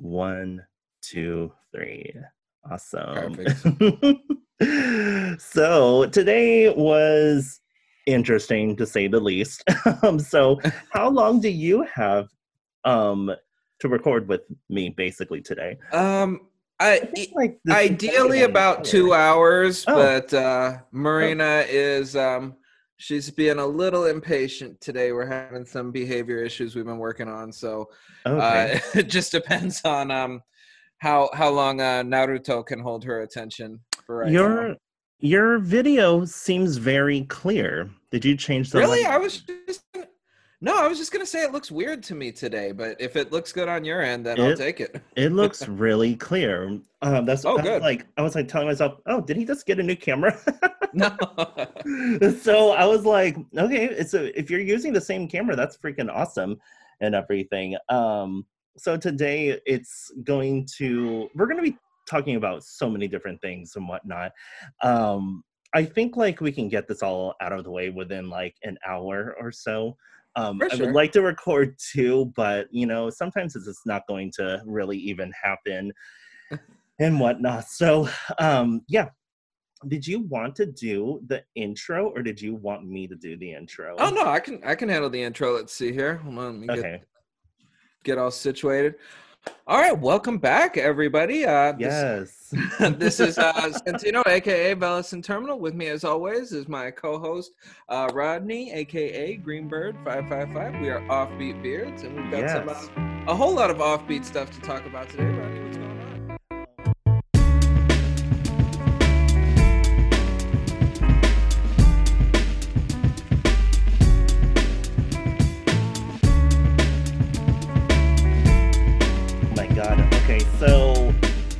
One, two, three. Awesome. So today was interesting to say the least. um, so how long do you have um to record with me basically today? Um, I, think, like, ideally about two hours, Oh. but uh, Marina is um, she's being a little impatient today. We're having some behavior issues we've been working on, so Okay. uh, it just depends on um how how long uh, Naruto can hold her attention for right your now. your video seems very clear. Did you change the Really, light- I was just no, I was just gonna say it looks weird to me today, but if it looks good on your end, then I'll take it. It looks really clear. Um, that's Oh, good. like I was like telling myself, oh, did he just get a new camera? no. so I was like, okay, it's a if you're using the same camera, that's freaking awesome and everything. Um, so today it's going to we're going to be talking about so many different things and whatnot. Um, I think like we can get this all out of the way within like an hour or so. Um, For I would like to record two, but you know sometimes it's just not going to really even happen and whatnot. So um, yeah, did you want to do the intro or did you want me to do the intro? Oh no, I can I can handle the intro. Let's see here. Hold on, let me get, get all situated. All right, welcome back, everybody. Uh, this, Yes. this is uh, Santino, aka Bellison Terminal. With me, as always, is my co-host uh, Rodney, aka Greenbird Five Five Five. We are Offbeat Beards, and we've got some uh, a whole lot of offbeat stuff to talk about today. Rodney,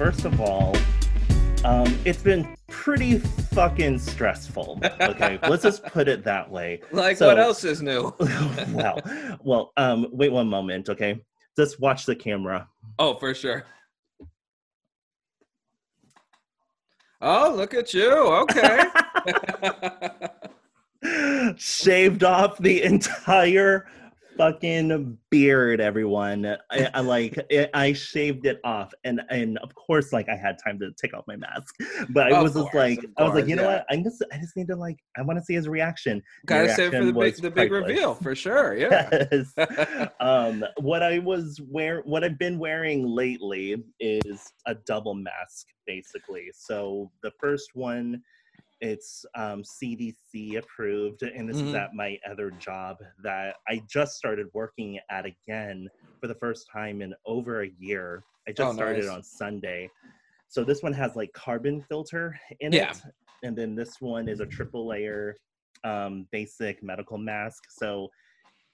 first of all, um, it's been pretty fucking stressful. Okay, let's just put it that way. Like, So- what else is new? wow. Well, um, wait one moment, okay? Just watch the camera. Oh, for sure. Oh, look at you. Okay. Shaved off the entire fucking beard, everyone. I, I like I, I shaved it off, and and of course, like I had time to take off my mask, but I Of was just like, of I was like, course, you know what? I just I just need to like I want to see his reaction. Gotta save for the big the big priceless. reveal for sure. Yeah. Yes. um, what I was wear, what I've been wearing lately is a double mask, basically. So the first one, it's um, CDC approved, and this is Mhm. at my other job that I just started working at again for the first time in over a year. I just Oh, started nice. on Sunday. So this one has like carbon filter in Yeah. it, and then this one is a triple layer um, basic medical mask. So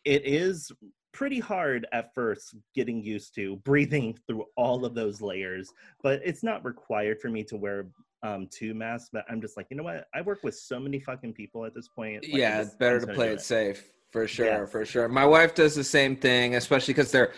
it is pretty hard at first getting used to breathing through all of those layers, but it's not required for me to wear um, two masks. But I'm just like, you know what? I work with so many fucking people at this point. like, yeah, just- it's better to play gonna it safe for sure, Yes. for sure. My wife does the same thing, especially because they're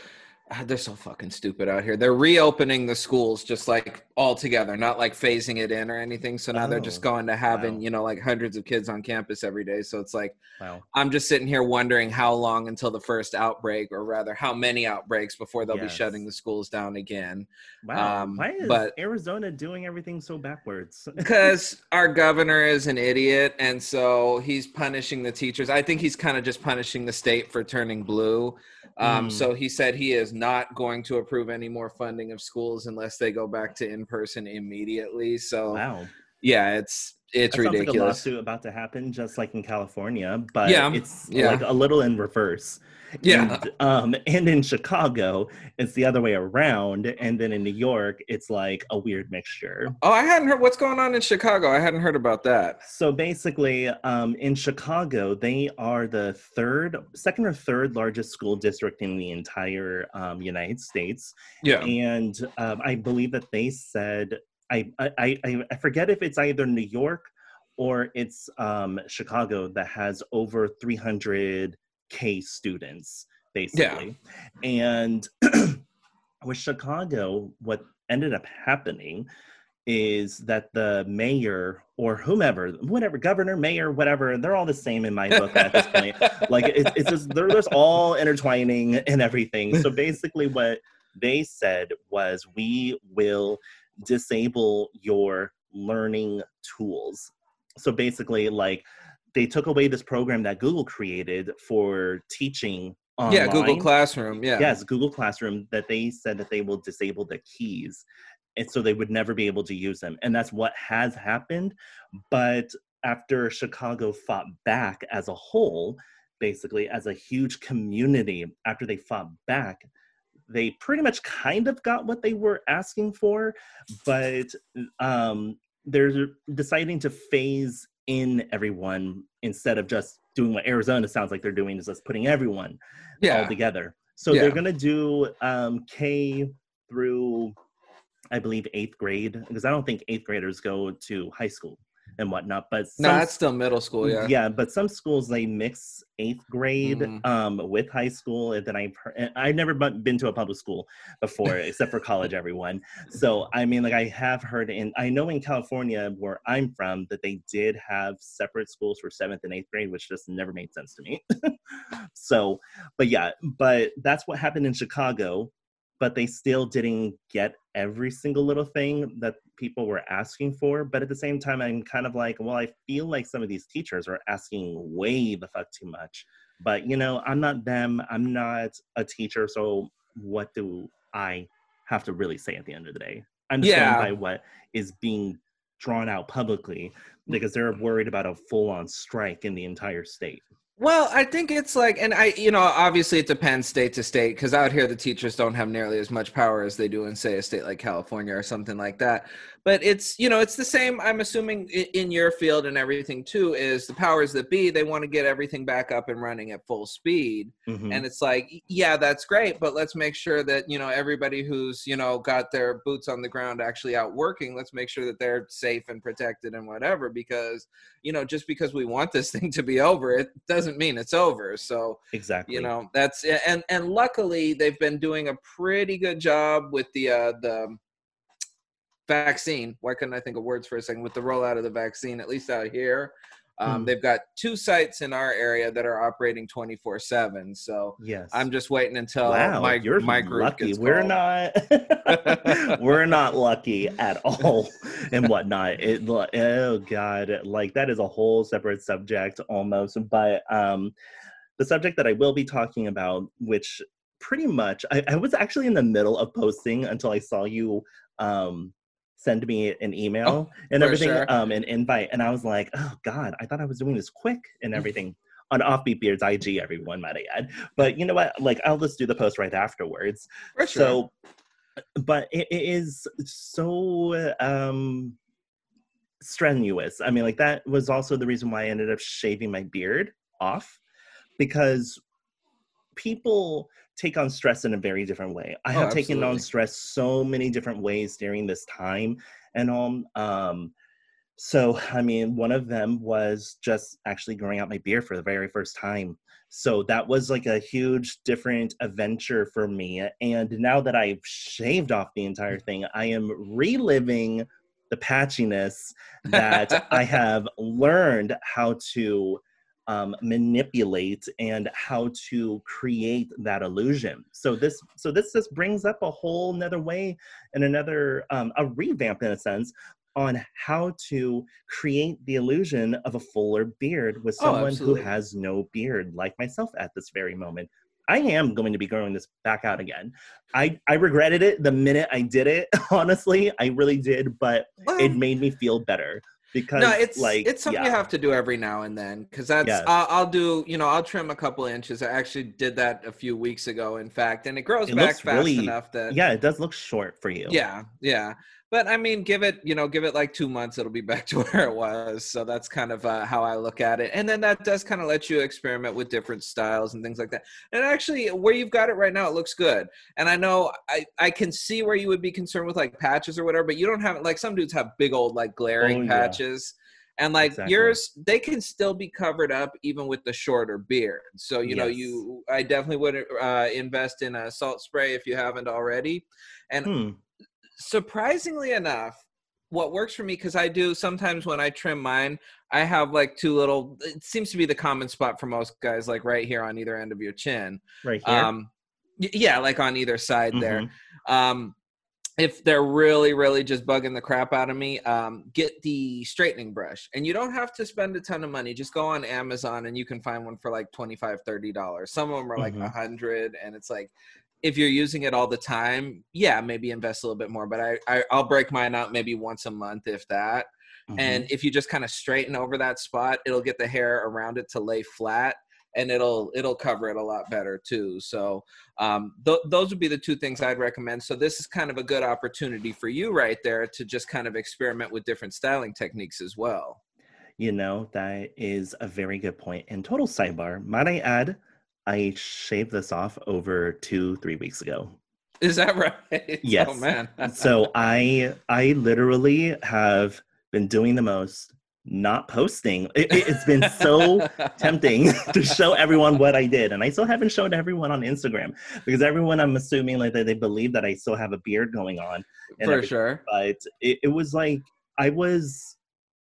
ah, they're so fucking stupid out here. They're reopening the schools just like all together, not like phasing it in or anything. So now they're just Oh, going to having wow. you know like hundreds of kids on campus every day. So it's like Wow. I'm just sitting here wondering how long until the first outbreak, or rather, how many outbreaks before they'll be shutting the schools down again. Wow. Um, Why is but- Arizona doing everything so backwards? because our governor is an idiot and so he's punishing the teachers i think he's kind of just punishing the state for turning blue um, Mm. so he said he is not going to approve any more funding of schools unless they go back to in person immediately so wow. yeah it's it's That sounds like a ridiculous lawsuit about to happen, just like in California, but Yeah, it's yeah. like a little in reverse. Yeah And, um, and in Chicago, it's the other way around, and then in New York, it's like a weird mixture. oh i hadn't heard what's going on in chicago i hadn't heard about that So basically, um, in Chicago, they are the third, second or third largest school district in the entire um, United States. yeah and um, I believe that they said I, I I I forget if it's either New York or it's um, Chicago that has over 300k students basically, and with Chicago, what ended up happening is that the mayor or whomever, whatever, governor, mayor, whatever, they're all the same in my book at this point. Like it, it's just they're just all intertwining and everything. So basically what they said was we will disable your learning tools. So basically, like they took away this program that Google created for teaching online. Yeah, Google Classroom. Yeah. Yes, Google Classroom that they said that they will disable the keys. And so they would never be able to use them. And that's what has happened. But after Chicago fought back as a whole, basically as a huge community, after they fought back, they pretty much kind of got what they were asking for, but um, they're deciding to phase in everyone instead of just doing what Arizona sounds like they're doing, is just putting everyone Yeah. all together. So Yeah. they're gonna do um, K through, I believe, eighth grade because I don't think eighth graders go to high school and whatnot. But No, that's still middle school. Yeah. yeah, but some schools they mix eighth grade Mhm. um, with high school, and then I've heard, I've never been to a public school before, except for college. Everyone, so I mean, like I have heard, and I know in California where I'm from that they did have separate schools for seventh and eighth grade, which just never made sense to me. so, but yeah, but that's what happened in Chicago. But they still didn't get every single little thing that people were asking for. But at the same time, I'm kind of like, well, I feel like some of these teachers are asking way the fuck too much. But you know, I'm not them. I'm not a teacher. So what do I have to really say at the end of the day? I'm just Yeah. going by what is being drawn out publicly because they're worried about a full-on strike in the entire state. Well, I think it's like, and I, you know, obviously it depends state to state because out here the teachers don't have nearly as much power as they do in, say, a state like California or something like that. But it's, you know, it's the same. I'm assuming in your field and everything too is the powers that be. They want to get everything back up and running at full speed, Mhm. and it's like, yeah, that's great, but let's make sure that you know everybody who's you know got their boots on the ground actually out working. Let's make sure that they're safe and protected and whatever because you know just because we want this thing to be over it doesn't mean it's over. So exactly. you know that's and and luckily they've been doing a pretty good job with the uh the vaccine. Why couldn't i think of words for a second? With the rollout of the vaccine at least out here um, Hmm. they've got two sites in our area that are operating 24 7 so Yes. i'm just waiting until wow, my you're my group lucky. gets We're called. not. we're not lucky at all, and whatnot. It. Oh God, like that is a whole separate subject almost. But um, the subject that I will be talking about, which pretty much I, I was actually in the middle of posting until I saw you um send me an email and everything, sure. um, an invite, and I was like, oh God, I thought I was doing this quick and everything. On Offbeat Beards IG, everyone might add. But you know what? Like, I'll just do the post right afterwards. for sure So, but it, it is so um strenuous. I mean, like that was also the reason why I ended up shaving my beard off because people take on stress in a very different way. I Oh, have taken on stress so many different ways during this time and all. Um, so, I mean, one of them was just actually growing out my beard for the very first time. So that was like a huge different adventure for me. And now that I've shaved off the entire thing, I am reliving the patchiness that I have learned how to um, manipulate and how to create that illusion. So this, so this just brings up a whole another way and another um, a revamp in a sense on how to create the illusion of a fuller beard with Oh, someone who has no beard, like myself at this very moment. I am going to be growing this back out again. I, I regretted it the minute I did it. Honestly, I really did, but Well, it made me feel better because no it's like it's something yeah, you have to do every now and then because that's Yes. I'll, I'll do you know i'll trim a couple inches i actually did that a few weeks ago in fact and it grows It back fast really- enough that yeah, it does look short for you. yeah yeah but i mean give it you know give it like two months it'll be back to where it was. So that's kind of uh, how i look at it. And then that does kind of let you experiment with different styles and things like that. And actually where you've got it right now it looks good. And i know i i can see where you would be concerned with like patches or whatever but you don't have like some dudes have big old like glaring Oh, yeah. patches. And like Exactly. yours they can still be covered up even with the shorter beard. So you know you i definitely would uh, invest in a salt spray if you haven't already. And Hmm. Surprisingly enough what works for me because i do sometimes when i trim mine i have like two little it seems to be the common spot for most guys like right here on either end of your chin Right here. um Yeah, like on either side there. Mhm. Um, if they're really, really just bugging the crap out of me, um, get the straightening brush. And you don't have to spend a ton of money. Just go on Amazon and you can find one for like 25 $30. Some of them are like a Mhm. 100 and it's like, if you're using it all the time, yeah, maybe invest a little bit more. But I, I I'll break mine out maybe once a month, if that. Mhm. And if you just kind of straighten over that spot, it'll get the hair around it to lay flat and it'll it'll cover it a lot better too. So um, th- those would be the two things I'd recommend. So this is kind of a good opportunity for you right there to just kind of experiment with different styling techniques as well. You know, that is a very good point. And total sidebar, might I add, I shaved this off over two, three weeks ago. Is that right? Oh, yes. Oh man. so I I literally have been doing the most, not posting. It, it, has been so tempting to show everyone what I did, and I still haven't shown everyone on Instagram because everyone I'm assuming like that they believe that I still have a beard going on. and for everything. sure. But it, it was like I was,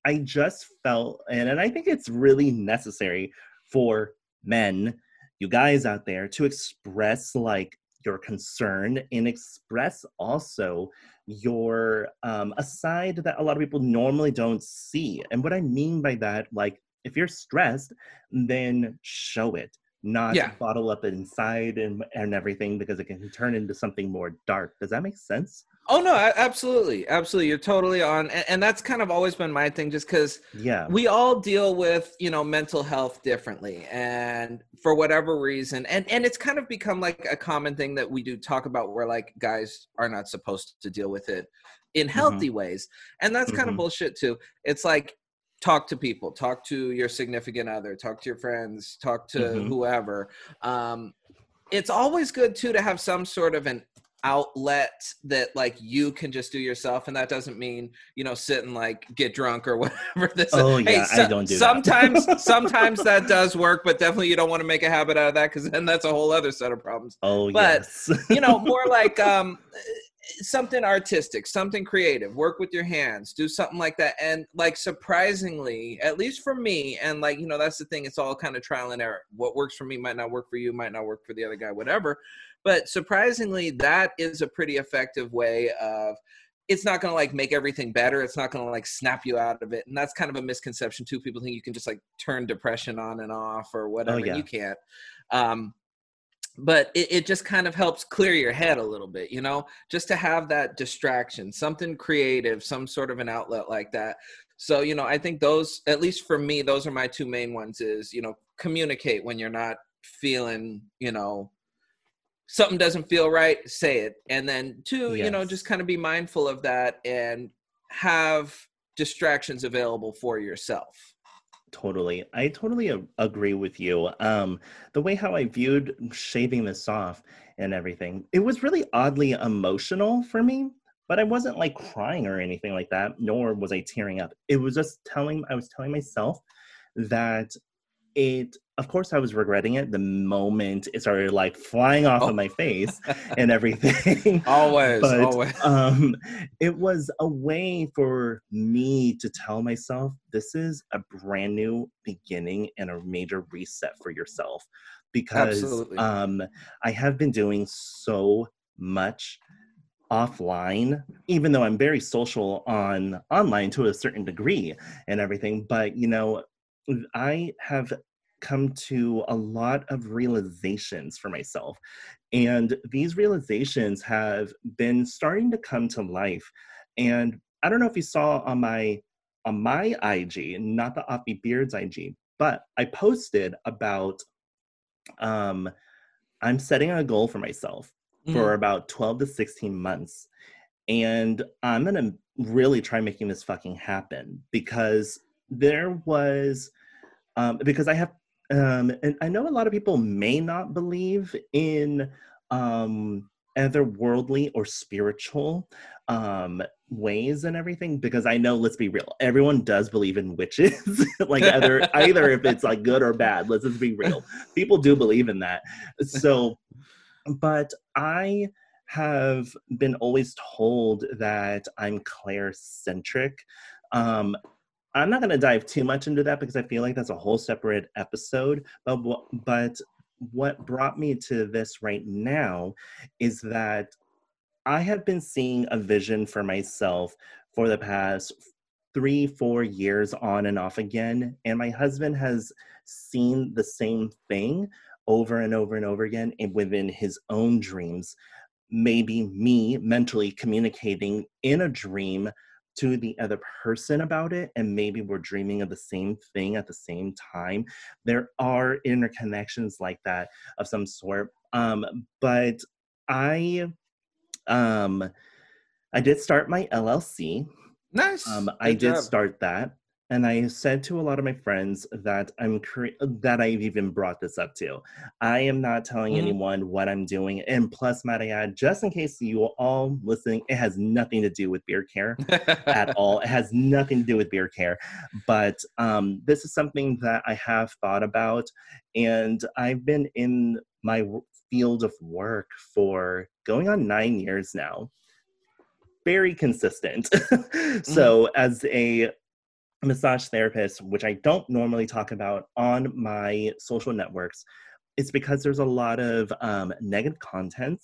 I just felt, and and I think it's really necessary for men, you guys out there, to express like your concern and express also your um, a side that a lot of people normally don't see. And what I mean by that, like if you're stressed, then show it, not Yeah. bottle up inside and and everything because it can turn into something more dark. Does that make sense? Oh no, absolutely, absolutely. You're totally on, and, and that's kind of always been my thing, just because Yeah. we all deal with you know mental health differently and for whatever reason and and it's kind of become like a common thing that we do talk about where like guys are not supposed to deal with it in healthy ways and that's kind of Mhm. bullshit too it's like talk to people talk to your significant other talk to your friends talk to Mhm. whoever um it's always good too to have some sort of an outlet that like you can just do yourself and that doesn't mean you know sit and like get drunk or whatever this Oh, yeah, I so- don't do that. sometimes sometimes that does work but definitely you don't want to make a habit out of that because then that's a whole other set of problems Oh but, yes. you know more like um something artistic something creative work with your hands do something like that and like surprisingly at least for me and like you know that's the thing it's all kind of trial and error. What works for me might not work for you might not work for the other guy whatever. But surprisingly that is a pretty effective way of it's not going to like make everything better it's not going to like snap you out of it and that's kind of a misconception too people think you can just like turn depression on and off or whatever and yeah. you can't. Um but it, it just kind of helps clear your head a little bit you know? Just to have that distraction something creative some sort of an outlet like that. So you know i think those at least for me those are my two main ones is you know communicate when you're not feeling you know something doesn't feel right say it. And then two you know just kind of be mindful of that and have distractions available for yourself Totally. I totally a- agree with you. Um, the way how I viewed shaving this off and everything, it was really oddly emotional for me, but I wasn't like crying or anything like that, nor was I tearing up. It was just telling, I was telling myself that it, of course, I was regretting it the moment it started like flying off Oh. of my face and everything. always But, always um, it was a way for me to tell myself this is a brand new beginning and a major reset for yourself because um, I have been doing so much offline even though i'm very social on online to a certain degree and everything but you know i have come to a lot of realizations for myself and these realizations have been starting to come to life and i don't know if you saw on my on my ig not the offbeat beards ig but i posted about um i'm setting a goal for myself Mm. for about 12 to 16 months and i'm gonna really try making this fucking happen because there was um because i have um and i know a lot of people may not believe in um otherworldly or spiritual um ways and everything because i know let's be real everyone does believe in witches. Like either either if it's like good or bad let's just be real. People do believe in that. So but I have been always told that I'm Claire centric. Um, I'm not going to dive too much into that because I feel like that's a whole separate episode. But but what brought me to this right now is that I have been seeing a vision for myself for the past three, four years on and off again. And my husband has seen the same thing over and over and over again and within his own dreams. Maybe me mentally communicating in a dream to the other person about it and maybe we're dreaming of the same thing at the same time there are interconnections like that of some sort um but i um i did start my llc Nice. um, I Good did job. start that, and I said to a lot of my friends that I'm cre- that I've even brought this up to. I am not telling Mhm. anyone what I'm doing, and plus, might I add, just in case you are all listening, it has nothing to do with beard care at all. It has nothing to do with beard care, but um, this is something that I have thought about, and I've been in my field of work for going on nine years now. Very consistent. so, as a massage therapist, which I don't normally talk about on my social networks, it's because there's a lot of um, negative content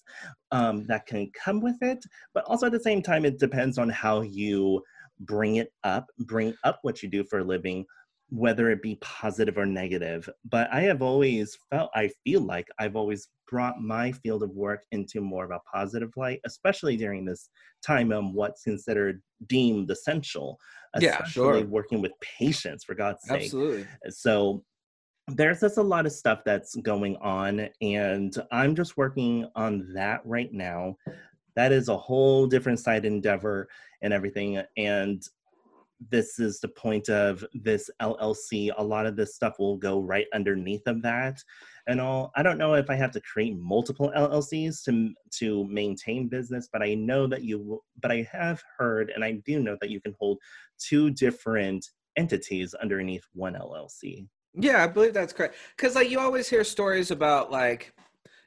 um, that can come with it. But also at the same time, it depends on how you bring it up, bring up what you do for a living, whether it be positive or negative. But I have always felt, I feel like I've always brought my field of work into more of a positive light, especially during this time of what's considered deemed essential. Yeah, sure. working with patients, for God's sake. Absolutely. So there's just a lot of stuff that's going on, and I'm just working on that right now. That is a whole different side endeavor and everything. And this is the point of this LLC. A lot of this stuff will go right underneath of that and all. I don't know if I have to create multiple LLCs to to maintain business, but I know that you. But I have heard, and I do know that you can hold two different entities underneath one LLC. Yeah, I believe that's correct. Because like you always hear stories about like,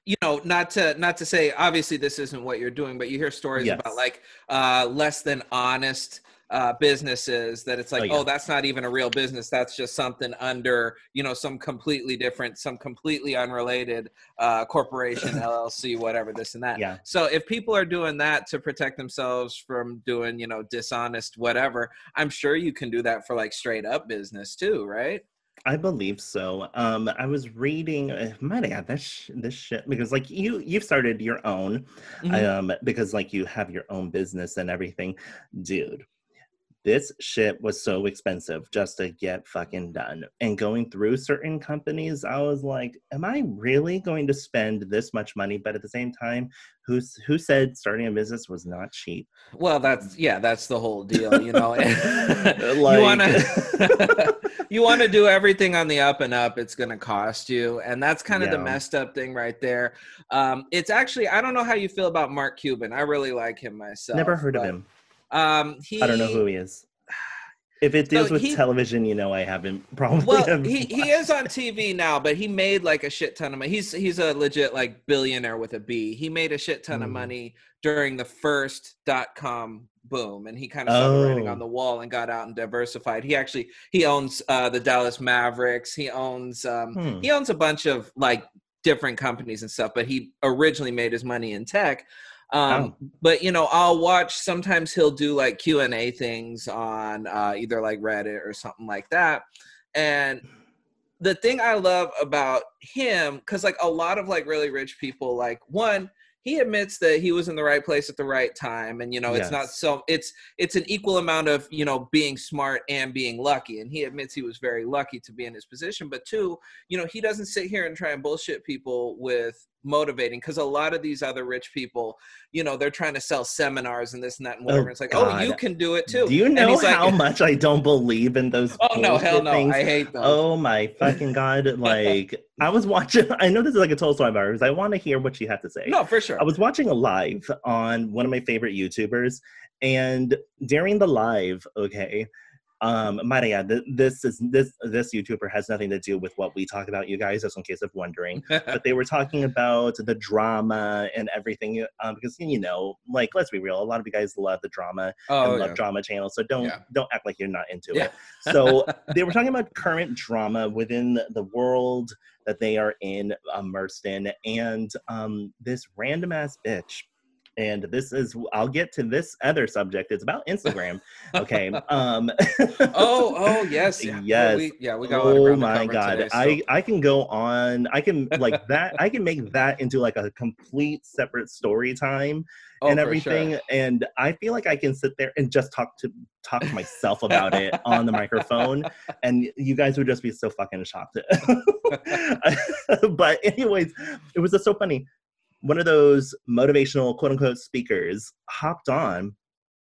you know, not to not to say obviously this isn't what you're doing, but you hear stories Yes. about like uh, less than honest uh, businesses that it's like, Oh, oh, that's not even a real business. That's just something under you know some completely different, some completely unrelated uh, corporation, LLC, whatever, this and that. Yeah. So if people are doing that to protect themselves from doing, you know, dishonest whatever, I'm sure you can do that for like straight up business too, right? I believe so. Um, I was reading. Uh, might I add this sh- this shit because like you you've started your own, Mhm. um, because like you have your own business and everything, dude. This shit was so expensive just to get fucking done. And going through certain companies, I was like, am I really going to spend this much money? But at the same time, who's who said starting a business was not cheap? Well, that's yeah, that's the whole deal, you know. you Like- want to you want to do everything on the up and up. It's going to cost you, and that's kind of the messed up thing right there. Um, it's actually I don't know how you feel about Mark Cuban. I really like him myself. Never heard of him. Um, he, I don't know who he is. If it deals So with he- television, you know I haven't probably. Well, have he, he is on TV now, but he made like a shit ton of money. He's he's a legit like billionaire with a B. He made a shit ton of Mm. money during the first dot com boom, and he kind of saw the writing Oh. on the wall and got out and diversified. He actually he owns uh, the Dallas Mavericks. He owns um, Hmm. he owns a bunch of like different companies and stuff. But he originally made his money in tech. Um, Oh. but you know i'll watch sometimes he'll do like q&a things on uh, either like reddit or something like that. And the thing i love about him because like a lot of like really rich people like one he admits that he was in the right place at the right time and you know it's not so it's it's an equal amount of you know being smart and being lucky and he admits he was very lucky to be in his position. But two you know he doesn't sit here and try and bullshit people with motivating because a lot of these other rich people you know they're trying to sell seminars and this and that and oh, whatever Oh, it's like oh you can do it too Do you know he's like- how much I don't believe in those? oh no hell no things? i hate those Oh my fucking god! Like I was watching. I know this is like a total story because I want to hear what you have to say. no for sure I was watching a live on one of my favorite YouTubers, and during the live, okay, Um, Maria, th- this is this this YouTuber has nothing to do with what we talk about, you guys, just in case of wondering. but they were talking about the drama and everything, um, because you know, like let's be real, a lot of you guys love the drama oh, and love yeah. drama channels, so don't Yeah. don't act like you're not into Yeah. it. So they were talking about current drama within the world that they are in, immersed in, and um, this random ass bitch. And this is, I'll get to this other subject. It's about Instagram. Okay. Um, oh, oh, yes, yeah. Yes. we, yeah, we got. oh my god today, so- i i can go on i can like that i can make that into like a complete separate story time Oh, and everything sure. and i feel like i can sit there and just talk to talk to myself about it on the microphone and you guys would just be so fucking shocked but anyways it was just so funny one of those motivational quote unquote speakers hopped on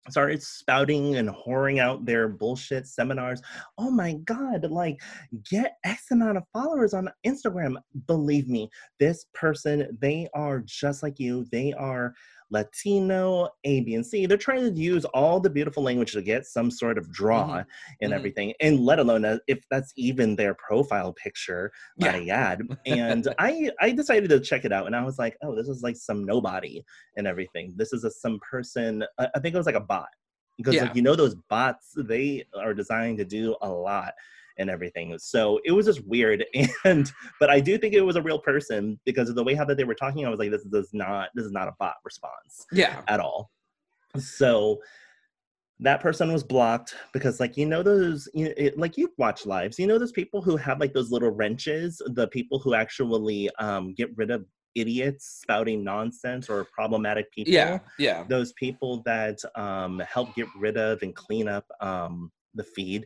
started spouting and whoring out their bullshit seminars. Oh my god like get x amount of followers on instagram. Believe me this person they are just like you. They are latino a b and c they're trying to use all the beautiful language to get some sort of draw and Mhm. everything and let alone if that's even their profile picture Yeah. I add. and i i decided to check it out and i was like oh this is like some nobody and everything this is a some person i, I think it was like a bot because Yeah. like you know those bots they are designed to do a lot and everything so it was just weird and but i do think it was a real person because of the way how that they were talking i was like this does not this is not a bot response Yeah. at all so that person was blocked because like you know those you it, like you watch lives you know those people who have like those little wrenches the people who actually um get rid of idiots spouting nonsense or problematic people Yeah. Yeah. those people that um help get rid of and clean up um the feed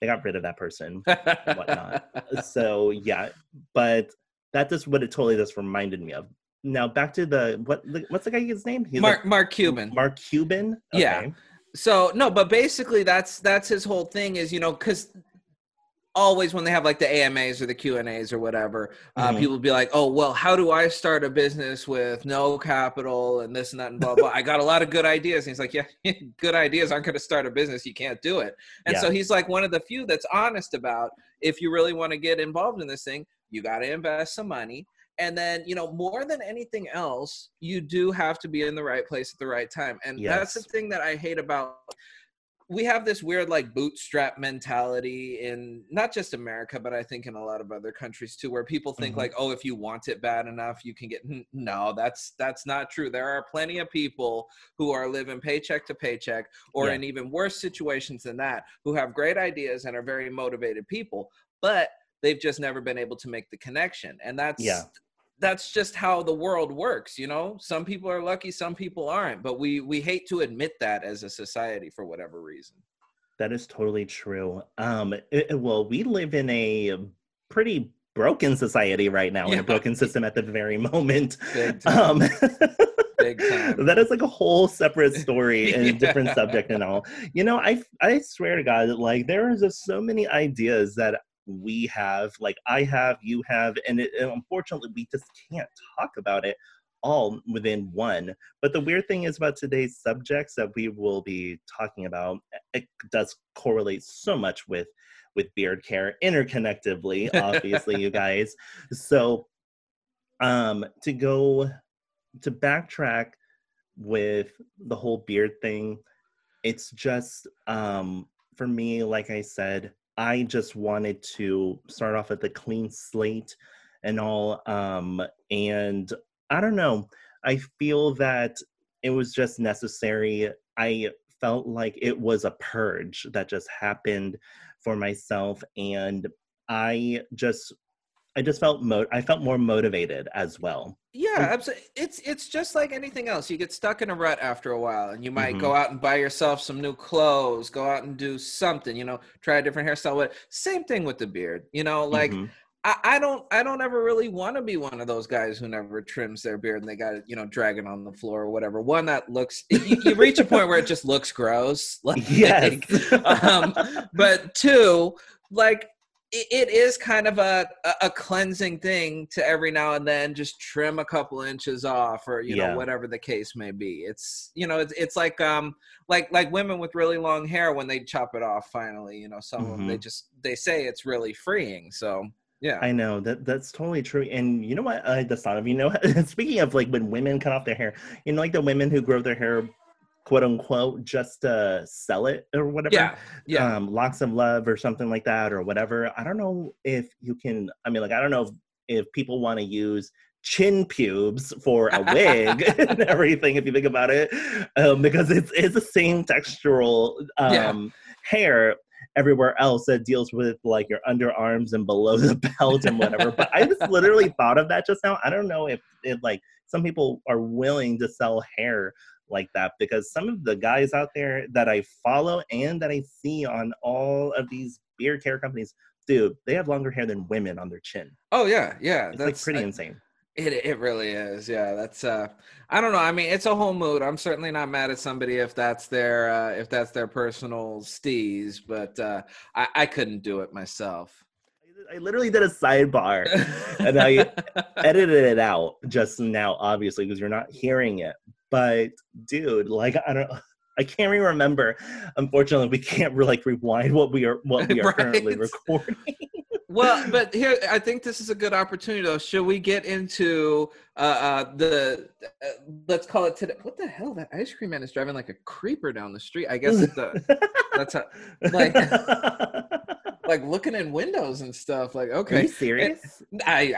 they got rid of that person whatnot. so yeah but that just what it totally just reminded me of now back to the what what's the guy's name He's Mark like Mark Cuban. mark cuban Yeah. So no, but basically that's that's his whole thing is you know because always when they have like the AMAs or the Q and A's or whatever, uh, Mhm. people be like, oh well, how do I start a business with no capital and this and that and blah blah. I got a lot of good ideas. And he's like, yeah, good ideas aren't going to start a business. You can't do it. And so he's like one of the few that's honest about if you really want to get involved in this thing, you got to invest some money. And then, you know, more than anything else, you do have to be in the right place at the right time. And that's the thing that I hate about we have this weird like bootstrap mentality in not just America, but I think in a lot of other countries too, where people think Mhm. like, oh, if you want it bad enough, you can get. No, that's that's not true. There are plenty of people who are living paycheck to paycheck, or Yeah. in even worse situations than that, who have great ideas and are very motivated people, but they've just never been able to make the connection, and that's Yeah. That's just how the world works you know some people are lucky some people aren't but we we hate to admit that as a society for whatever reason That is totally true. Um, it- well, we live in a pretty broken society right now, in Yeah. a broken system at the very moment. Big time. Um, that is like a whole separate story and a different subject and all. You know, I I swear to God, like there is just so many ideas that we have, like I have, you have, and, it, and unfortunately, we just can't talk about it all within one. But the weird thing is about today's subjects that we will be talking about, it does correlate so much with with beard care interconnectively, obviously, you guys. So um to go to backtrack with the whole beard thing, it's just um for me, like I said, I just wanted to start off at the clean slate and all. Um, and I don't know. I feel that it was just necessary. I felt like it was a purge that just happened for myself, and I just, I just felt mo- I felt more motivated as well. yeah Mm. absolutely it's it's just like anything else you get stuck in a rut after a while and you might Mhm. go out and buy yourself some new clothes go out and do something you know try a different hairstyle but same thing with the beard you know like Mhm. I, I don't I don't ever really want to be one of those guys who never trims their beard and they got it, you know, dragging on the floor or whatever. One that looks you, you reach a point where it just looks gross. Like, yes. um, but two, like it, it is kind of a, a cleansing thing to every now and then just trim a couple inches off or you Yeah. know whatever the case may be it's you know it's, it's like um like like women with really long hair when they chop it off finally you know some of them they just they say it's really freeing so yeah I know that that's totally true. And you know what? I just thought of you know. Speaking of like when women cut off their hair, you know, like the women who grow their hair, quote unquote, just to sell it or whatever. yeah yeah Um, locks of love or something like that or whatever. I don't know if you can. I mean, like I don't know if, if people want to use chin pubes for a wig and everything. If you think about it, um, because it's it's the same textural um, Yeah. hair everywhere else that deals with like your underarms and below the belt and whatever. but I just literally thought of that just now. I don't know if if like some people are willing to sell hair like that because some of the guys out there that I follow and that I see on all of these beard care companies, dude, they have longer hair than women on their chin. oh yeah yeah It's that's like pretty I- insane. It it really is. Yeah, that's uh I don't know. I mean, it's a whole mood. I'm certainly not mad at somebody if that's their uh if that's their personal steez, but uh I I couldn't do it myself. I literally did a sidebar and I edited it out just now, obviously, because you're not hearing it. But dude, like I don't I can't even remember. Unfortunately, we can't really like rewind what we are what we are currently recording. well, but here I think this is a good opportunity though. Should we get into uh uh the uh, let's call it today. What the hell? That ice cream man is driving like a creeper down the street. I guess the, that's how, like like looking in windows and stuff. Like okay, Are you serious? I,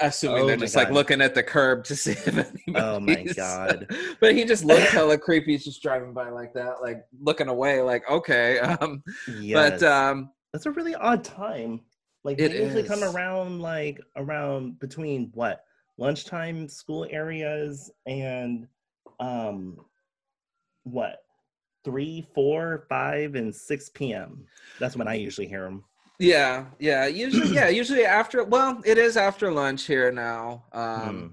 I assuming Oh they're just like looking at the curb to see if. Oh my God. but he just looks hella creepy. He's just driving by like that, like looking away, like okay. Um, Yes. but um, That's a really odd time. Like they usually come around like around between what lunchtime school areas and um what three, four, five, and six p.m. That's when I usually hear them. yeah, yeah. Usually, yeah, usually after. Well, it is after lunch here now. Um, Hmm.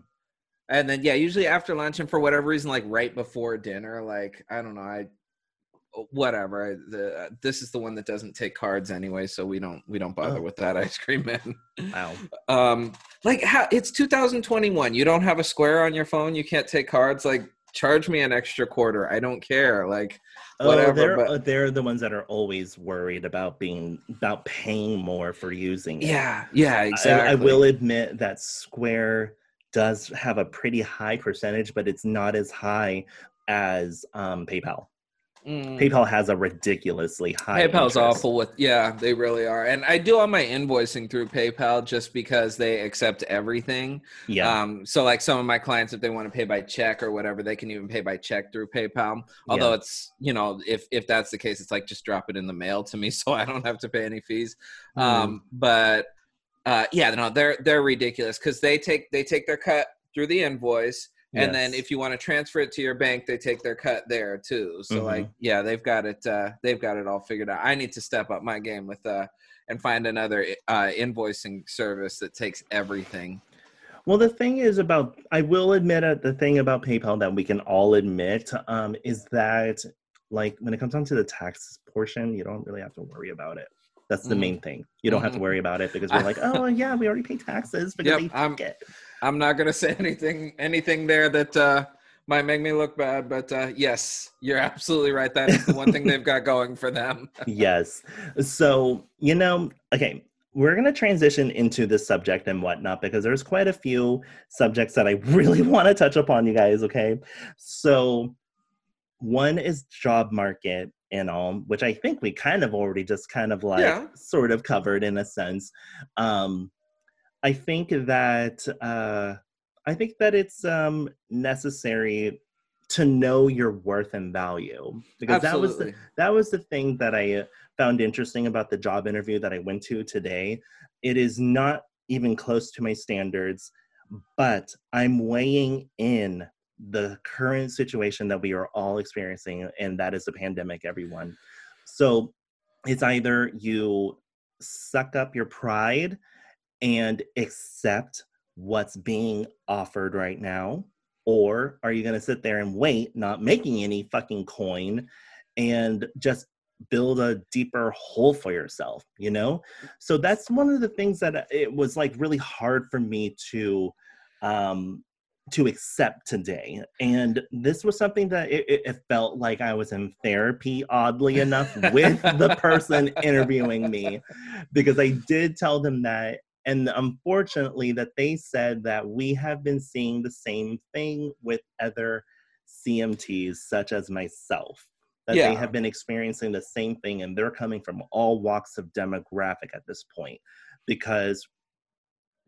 and then yeah, usually after lunch, and for whatever reason, like right before dinner, like I don't know, I whatever. I, the, this is the one that doesn't take cards anyway, so we don't we don't bother Oh. with that ice cream man. Wow. um like how it's 2021 you don't have a square on your phone you can't take cards like charge me an extra quarter i don't care like Whatever, oh, they're but- uh, they're the ones that are always worried about being about paying more for using it. yeah yeah I- exactly I, will admit that Square does have a pretty high percentage, but it's not as high as um, PayPal. Mm. PayPal has a ridiculously high. PayPal's interest. awful with yeah, they really are. And I do all my invoicing through PayPal just because they accept everything. Yeah. Um, so like some of my clients, if they want to pay by check or whatever, they can even pay by check through PayPal. Although Yeah. it's you know, if if that's the case, it's like just drop it in the mail to me, so I don't have to pay any fees. Mhm. Um, but uh, yeah, no, they're they're ridiculous because they take they take their cut through the invoice. And then if you want to transfer it to your bank, they take their cut there too. So Mhm. like, yeah, they've got it. Uh, they've got it all figured out. I need to step up my game with uh, and find another uh, invoicing service that takes everything. Well, the thing is about, I will admit it, the thing about PayPal that we can all admit um, is that, like, when it comes down to the tax portion, you don't really have to worry about it. That's the Mhm. main thing. You don't have to Mhm. worry about it because we're like, oh, yeah, we already pay taxes because Yep, I'm- get. I'm not gonna say anything anything there that uh, might make me look bad, but uh, yes, you're absolutely right. That is the one thing they've got going for them. yes. So, you know, okay, we're going to transition into this subject and whatnot because there's quite a few subjects that I really want to touch upon, you guys, okay? So, one is job market and all, which I think we kind of already just kind of like Yeah. sort of covered in a sense. Um, I think that uh, I think that it's um, necessary to know your worth and value because that was the, that was the thing that I found interesting about the job interview that I went to today. It is not even close to my standards, but I'm weighing in the current situation that we are all experiencing, and that is the pandemic, everyone. So it's either you suck up your pride and accept what's being offered right now, or are you going to sit there and wait, not making any fucking coin, and just build a deeper hole for yourself you know so that's one of the things that uh, it was like really hard for me to um to accept today and this was something that it, it felt like i was in therapy oddly enough with the person interviewing me because i did tell them that and unfortunately that they said that we have been seeing the same thing with other cmts such as myself that yeah. they have been experiencing the same thing and they're coming from all walks of demographic at this point because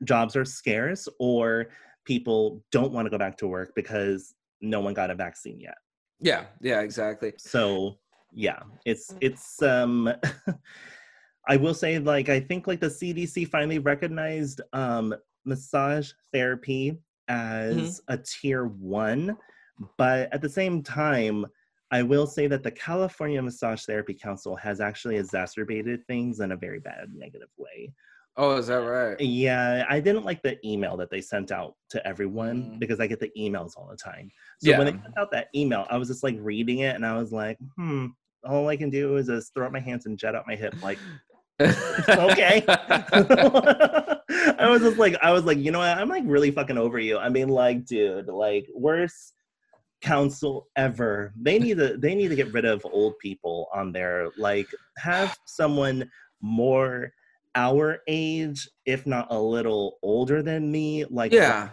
jobs are scarce or people don't want to go back to work because no one got a vaccine yet yeah yeah exactly so yeah it's it's um i will say like i think like the cdc finally recognized um massage therapy mm-hmm. as mm-hmm. a tier one but at the same time I will say that the California Massage Therapy Council has actually exacerbated things in a very bad negative way. Oh, is that right? Yeah, I didn't like the email that they sent out to everyone mm. because I get the emails all the time. So yeah. when they sent out that email, I was just like reading it and I was like, hmm, all I can do is just throw up my hands and jet out my hip like okay. I was just like, I was like, you know what? I'm like really fucking over you. I mean, like, dude, like, worst council ever. They need to they need to get rid of old people on there. Like have someone more our age, if not a little older than me. Like yeah.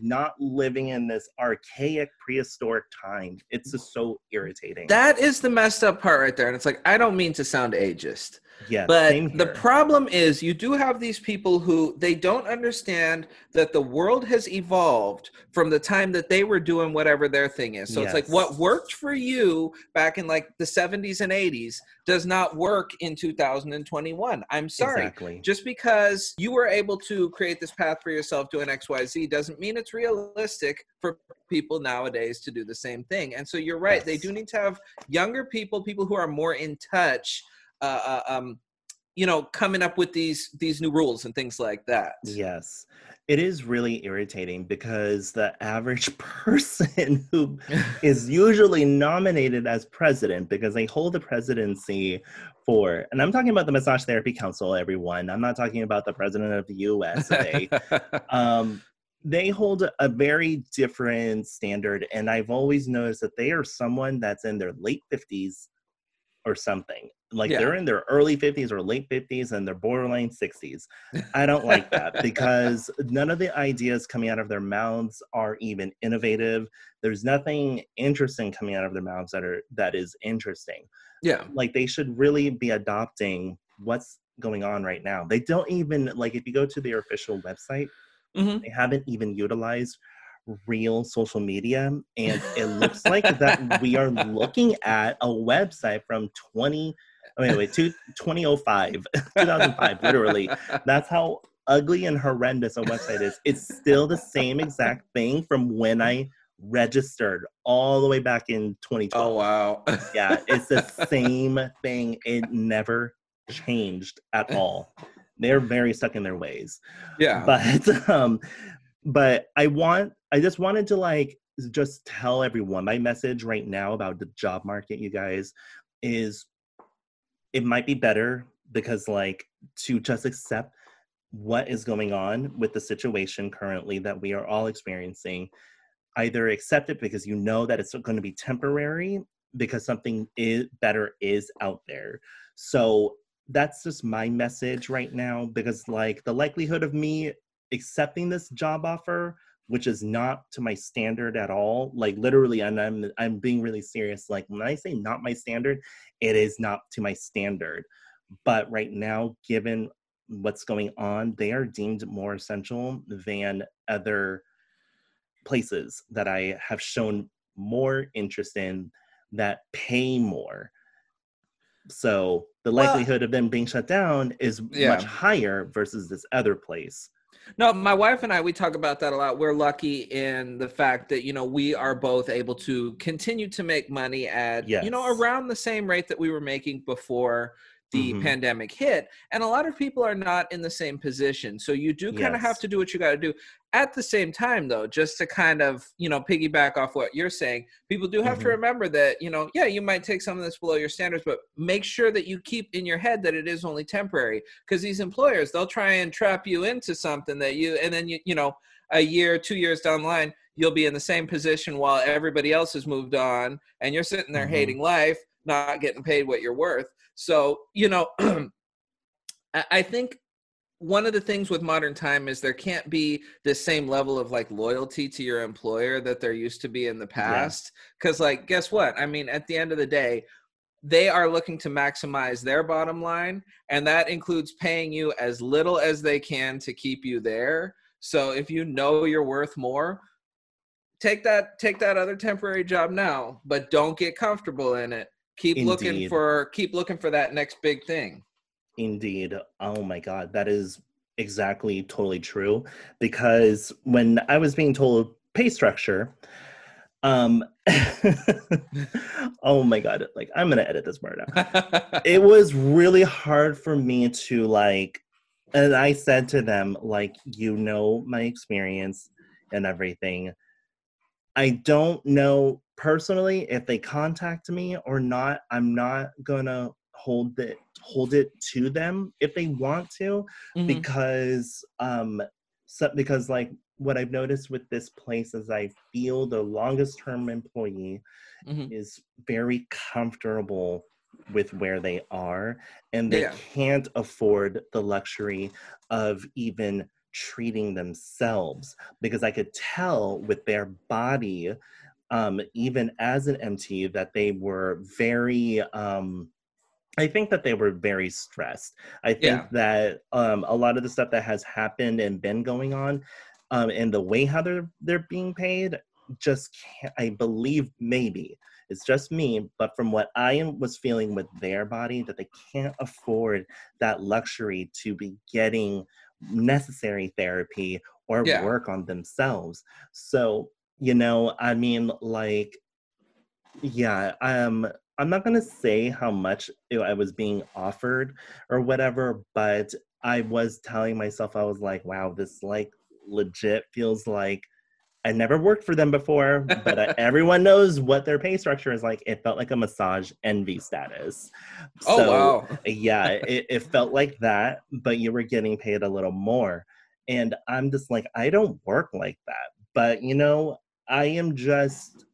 Not living in this archaic prehistoric time. It's just so irritating. That is the messed up part right there. And it's like, I don't mean to sound ageist, yeah, but the problem is you do have these people who they don't understand that the world has evolved from the time that they were doing whatever their thing is. So yes. it's like what worked for you back in like the 70s and 80s does not work in 2021. I'm sorry. Exactly. Just because you were able to create this path for yourself doing XYZ doesn't mean it's realistic for people nowadays to do the same thing. And so you're right. Yes. They do need to have younger people, people who are more in touch uh, uh, um, you know, coming up with these these new rules and things like that. Yes. It is really irritating because the average person who is usually nominated as president because they hold the presidency for, and I'm talking about the Massage Therapy Council, everyone. I'm not talking about the president of the USA. um, they hold a very different standard, and I've always noticed that they are someone that's in their late 50s or something. Like yeah. they're in their early 50s or late 50s and they're borderline 60s. I don't like that because none of the ideas coming out of their mouths are even innovative. There's nothing interesting coming out of their mouths that are that is interesting. Yeah. Like they should really be adopting what's going on right now. They don't even like if you go to their official website, mm-hmm. they haven't even utilized real social media and it looks like that we are looking at a website from 20 I mean, wait, two, 2005 2005 literally. That's how ugly and horrendous a website is. It's still the same exact thing from when i registered all the way back in 2012 oh wow. Yeah it's the same thing. It never changed at all. They're very stuck in their ways. Yeah. But um but I want I just wanted to like just tell everyone my message right now about the job market, you guys, is it might be better because like to just accept what is going on with the situation currently that we are all experiencing either accept it because you know that it's going to be temporary because something is better is out there. So that's just my message right now because like the likelihood of me accepting this job offer which is not to my standard at all like literally and i'm i'm being really serious like when i say not my standard it is not to my standard. But right now given what's going on they are deemed more essential than other places that i have shown more interest in that pay more. So the likelihood well, of them being shut down is yeah. much higher versus this other place no, my wife and I we talk about that a lot. We're lucky in the fact that you know we are both able to continue to make money at yes. you know around the same rate that we were making before the Mhm. pandemic hit and a lot of people are not in the same position so you do kind of have to do what you got to do at the same time though just to kind of you know piggyback off what you're saying people do have to Mhm. remember that you know yeah you might take something that's below your standards but make sure that you keep in your head that it is only temporary because these employers they'll try and trap you into something that you and then you you know a year two years down the line you'll be in the same position while everybody else has moved on and you're sitting there Mhm. hating life not getting paid what you're worth so you know I think one of the things with modern time is there can't be the same level of like loyalty to your employer that there used to be in the past. Because like guess what? I mean at the end of the day they are looking to maximize their bottom line and that includes paying you as little as they can to keep you there. So if you know you're worth more take that take that other temporary job now but don't get comfortable in it keep looking for keep looking for that next big thing Indeed. Oh my God. That is exactly totally true. Because when I was being told pay structure, um, oh my God. Like, I'm going to edit this part out. It was really hard for me to, like, and I said to them, like, you know, my experience and everything. I don't know personally if they contact me or not. I'm not gonna hold it hold it to them if they want to Mhm. because um so, because like what I've noticed with this place is I feel the longest term employee Mhm. is very comfortable with where they are and they Yeah. can't afford the luxury of even treating themselves because I could tell with their body um even as an MT that they were very um I think that they were very stressed. I think Yeah. that um, a lot of the stuff that has happened and been going on, um, and the way how they're they're being paid, just can't, I believe maybe it's just me, but from what I am, was feeling with their body, that they can't afford that luxury to be getting necessary therapy or Yeah. work on themselves. So you know, I mean, like yeah um i'm not going to say how much i was being offered or whatever but i was telling myself i was like wow this like legit feels like i never worked for them before but uh, everyone knows what their pay structure is like. It felt like a massage envy status. Oh So, wow. yeah it, it felt like that but you were getting paid a little more. And i'm just like i don't work like that. But you know i am just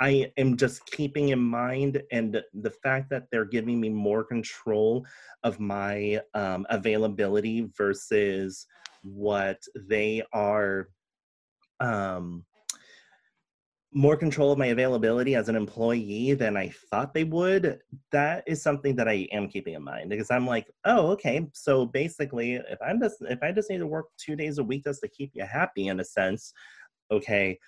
i am just keeping in mind and the fact that they're giving me more control of my um, availability versus what they are um more control of my availability as an employee than I thought they would, that is something that I am keeping in mind because I'm like, oh, okay. So basically, if I'm just if I just need to work two days a week just to keep you happy in a sense, okay,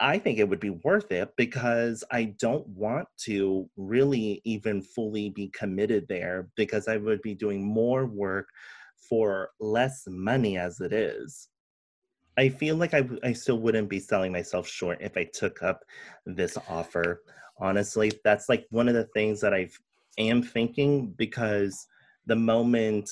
I think it would be worth it because I don't want to really even fully be committed there because I would be doing more work for less money as it is. I feel like I, I still wouldn't be selling myself short if I took up this offer. Honestly, that's like one of the things that I am thinking because the moment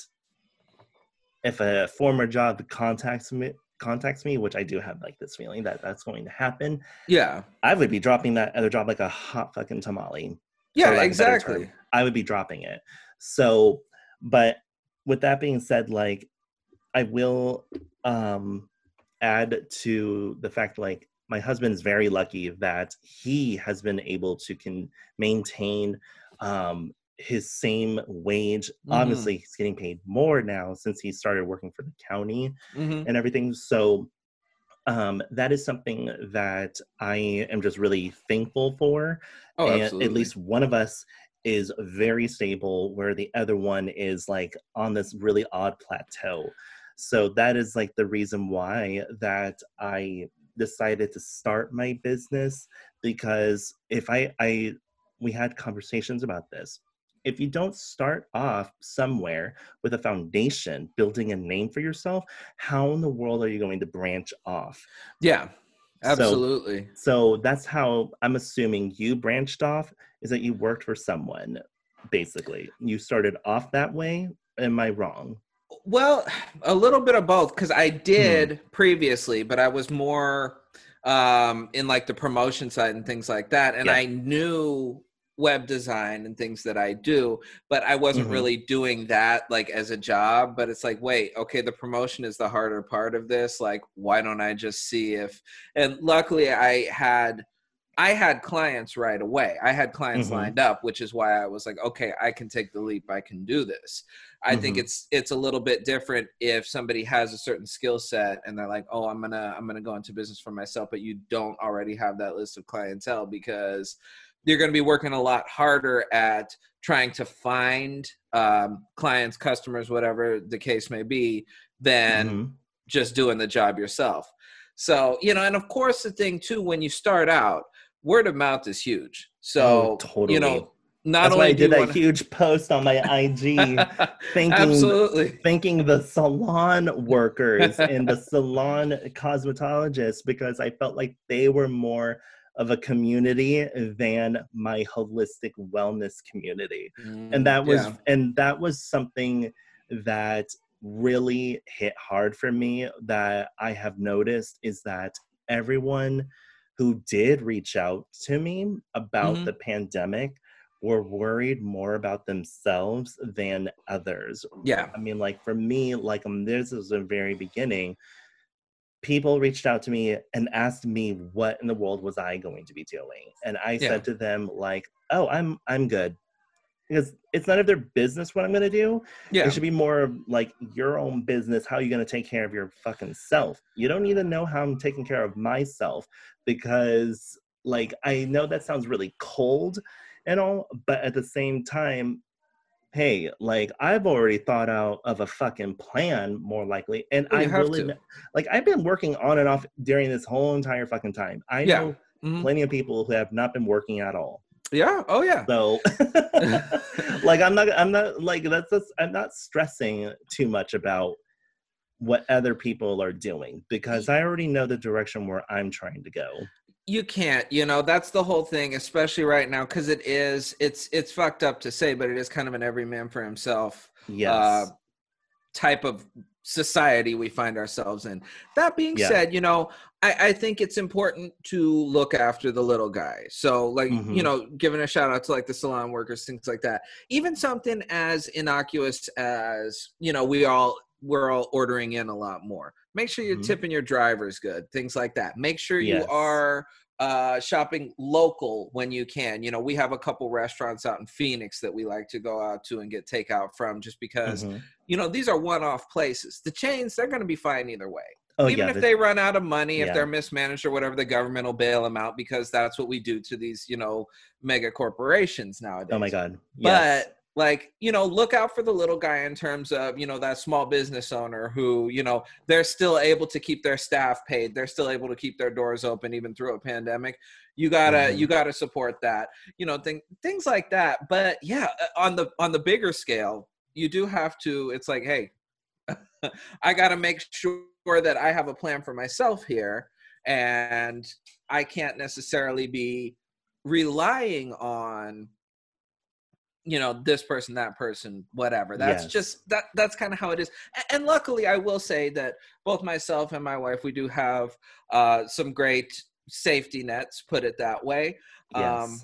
if a former job contacts me contacts me, which I do have like this feeling that that's going to happen, yeah I would be dropping that other job like a hot fucking tamale. yeah lack of a better exactly. I would be dropping it. So, but with that being said, like I will um add to the fact like my husband is very lucky that he has been able to can maintain um his same wage. Mhm. Obviously, he's getting paid more now since he started working for the county hmm and everything. So um, that is something that I am just really thankful for. oh and absolutely at least one of us is very stable, where the other one is like on this really odd plateau. So that is like the reason why that I decided to start my business because if I I we had conversations about this. If you don't start off somewhere with a foundation, building a name for yourself, how in the world are you going to branch off? yeah absolutely So that's how I'm assuming you branched off is that you worked for someone. basically. You started off that way. Am I wrong? Well, a little bit of both because I Hmm. did previously, but I was more um in like the promotion side and things like that and Yeah. I knew web design and things that I do, but I wasn't Mhm. really doing that like as a job, but it's like wait, okay, the promotion is the harder part of this, like why don't I just see if and luckily I had I had clients right away. I had clients Mhm. lined up, which is why I was like, okay, I can take the leap. I can do this. I think Mhm. it's it's a little bit different if somebody has a certain skill set and they're like, "Oh, I'm going to I'm going to go into business for myself," but you don't already have that list of clientele because you're going to be working a lot harder at trying to find um, clients, customers, whatever the case may be, than Mhm. just doing the job yourself. So, you know, and of course the thing too when you start out, word of mouth is huge. So, Oh, totally. you know, not That's only why I did that wanna- huge post on my IG thanking Absolutely. thanking the salon workers and the salon cosmetologists because I felt like they were more of a community than my holistic wellness community. and that was Mm, yeah. and that was something that really hit hard for me that I have noticed is that everyone who did reach out to me about Mhm. the pandemic were worried more about themselves than others. Yeah. I mean, like for me, like um, this was the very beginning. People reached out to me and asked me what in the world was I going to be doing, and I Yeah. said to them like, "Oh, I'm I'm good," because it's none of their business what I'm going to do. Yeah. It should be more like your own business. How are you going to take care of your fucking self? You don't need to know how I'm taking care of myself because, like, I know that sounds really cold and all, but at the same time, hey, like I've already thought out of a fucking plan more likely, and Well, I will to. like I've been working on and off during this whole entire fucking time. I Yeah. know Mhm. plenty of people who have not been working at all. Yeah. Oh yeah. So, like, I'm not, I'm not like that's just, I'm not stressing too much about what other people are doing because I already know the direction where I'm trying to go. You can't you know that's the whole thing especially right now because it is it's it's fucked up to say but it is kind of an every man for himself Yes. uh, type of society we find ourselves in that being Yeah. said you know I, I think it's important to look after the little guy so like you Mhm. know giving a shout out to like the salon workers things like that even something as innocuous as you know we all we're all ordering in a lot more make sure you're Mhm. tipping your drivers good things like that make sure you are uh, shopping local when you can. You know, we have a couple restaurants out in Phoenix that we like to go out to and get takeout from just because, Mhm. you know, these are one off places. The chains, they're going to be fine either way. Oh Even yeah. if the- they run out of money, if they're mismanaged or whatever, the government will bail them out because that's what we do to these, you know, mega corporations nowadays. oh my god. Yes. But like, you know, look out for the little guy in terms of, you know, that small business owner who, you know, they're still able to keep their staff paid. They're still able to keep their doors open even through a pandemic. You gotta, Mhm. you gotta support that. You know, thing, things like that. But yeah, uh, on the on the bigger scale, you do have to. It's like, hey, I gotta make sure that I have a plan for myself here, and I can't necessarily be relying on you know this person that person whatever. That's Yes. just that that's kind of how it is. And luckily i will say that both myself and my wife we do have uh some great safety nets put it that way. Yes. um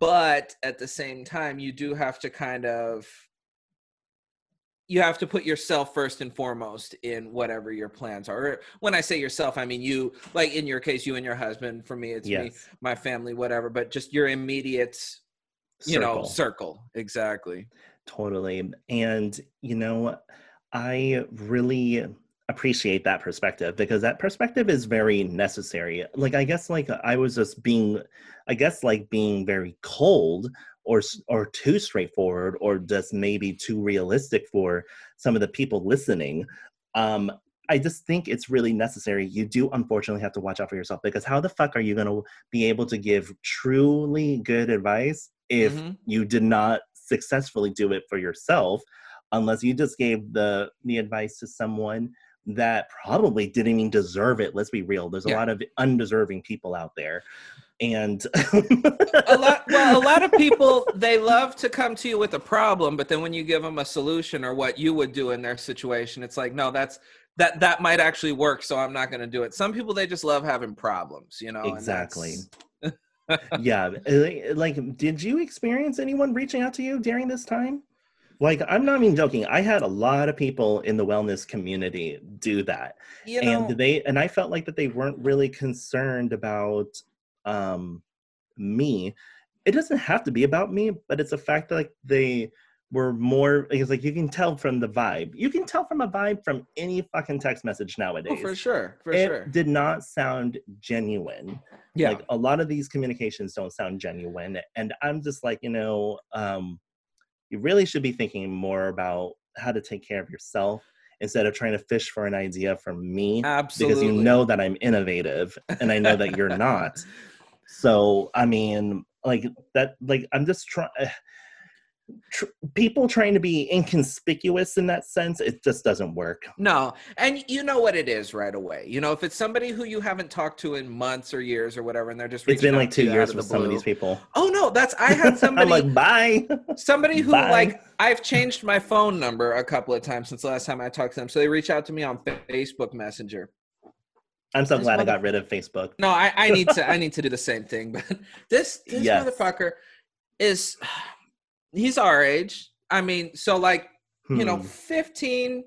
but at the same time you do have to kind of you have to put yourself first and foremost in whatever your plans are. When i say yourself i mean you like in your case you and your husband for me it's me my family whatever but just your immediate you know Circle. circle exactly Totally. And, you know, I really appreciate that perspective because that perspective is very necessary. Like, I guess, like, I was just being, I guess, like, being very cold or, or too straightforward or just maybe too realistic for some of the people listening. Um, I just think it's really necessary. You do unfortunately have to watch out for yourself because how the fuck are you going to be able to give truly good advice if Mhm. you did not successfully do it for yourself unless you just gave the the advice to someone that probably didn't even deserve it. Let's be real. There's a Yeah. lot of undeserving people out there. And a lot well a lot of people they love to come to you with a problem but then when you give them a solution or what you would do in their situation it's like no that's that that might actually work so i'm not going to do it some people they just love having problems you know Exactly. Yeah, like did you experience anyone reaching out to you during this time? Like I'm not even joking. I had a lot of people in the wellness community do that. you know and they and I felt like that they weren't really concerned about um me. It doesn't have to be about me, but it's a fact that like they were more it's like you can tell from the vibe. You can tell from a vibe from any fucking text message nowadays. oh, for sure for it sure did not sound genuine. yeah Like a lot of these communications don't sound genuine. And I'm just like, you know, um, you really should be thinking more about how to take care of yourself instead of trying to fish for an idea from me absolutely because you know that I'm innovative and I know that you're not. So, I mean, like that, like I'm just trying. Tr- people trying to be inconspicuous in that sense, it just doesn't work. No, and you know what it is right away. You know, if it's somebody who you haven't talked to in months or years or whatever, and they're just it's been like two years with the some of these people. Oh no, that's I had somebody I'm like, bye. somebody who Bye. like I've changed my phone number a couple of times since the last time I talked to them. So they reach out to me on Facebook Messenger. I'm so This glad I got rid of Facebook. No, I, I need to I need to do the same thing. But this this Yes. motherfucker is he's our age. I mean, so like you know Hmm. 15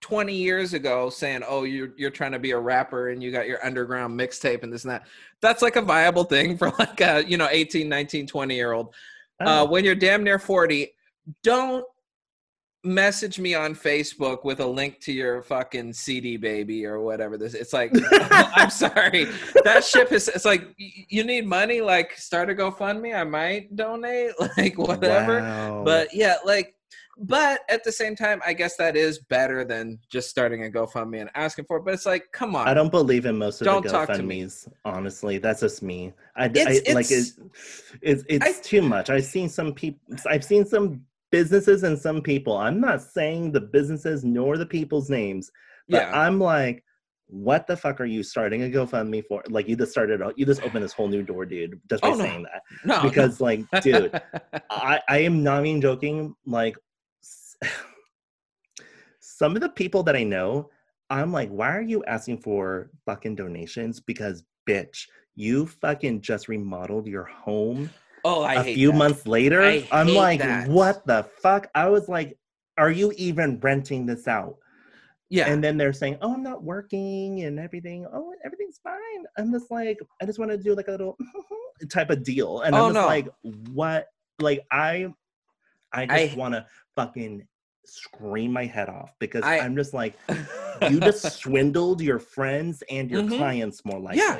20 years ago saying oh you're you're trying to be a rapper and you got your underground mixtape and this and that that's like a viable thing for like a you know 18 19 20 year old uh, Oh, when you're damn near 40 don't message me on facebook with a link to your fucking cd baby or whatever this it's like i'm sorry that ship is it's like you need money like start a gofundme i might donate like whatever wow. but yeah, like, but at the same time, I guess that is better than just starting a GoFundMe and asking for it. But it's like, come on. I don't believe in most of Don't the talk to me. GoFundMe's. Honestly, that's just me. I, It's- I like it. it's- It's it's I- too much. I've seen some people. I've seen some businesses and some people. I'm not saying the businesses nor the people's names, but yeah. I'm like, what the fuck are you starting a GoFundMe for? Like you just started. You just opened this whole new door, dude. Just by Oh, no. saying that. no, Because like, dude, I, I am not even joking. Like, some of the people that I know, I'm like, why are you asking for fucking donations? Because, bitch, you fucking just remodeled your home oh, I a few that. months later. I I'm like, that. what the fuck? I was like, are you even renting this out? Yeah. And then they're saying, oh, I'm not working and everything. Oh, everything's fine. I'm just like, I just want to do like a little type of deal. And Oh, I'm just no. like, what? Like, I, I just want to fucking scream my head off because I- I'm just like, you just swindled your friends and your Mhm. clients more Yeah.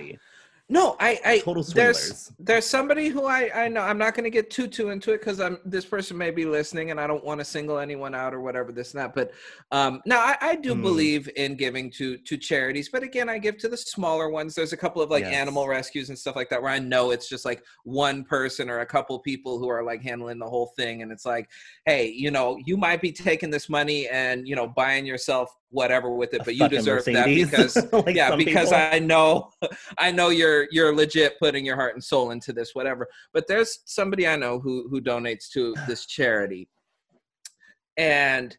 No, I, I Total there's swindlers. there's somebody who I I know I'm not going to get too too into it because I'm this person may be listening and I don't want to single anyone out or whatever this and that. But um, now I, I do Hmm. believe in giving to to charities, but again I give to the smaller ones. There's a couple of like Yes. animal rescues and stuff like that where I know it's just like one person or a couple people who are like handling the whole thing, and it's like, hey, you know, you might be taking this money and you know buying yourself whatever with it, A but you deserve Mercedes, that because like yeah because people. i know i know you're you're legit putting your heart and soul into this whatever. But there's somebody i know who who donates to this charity. And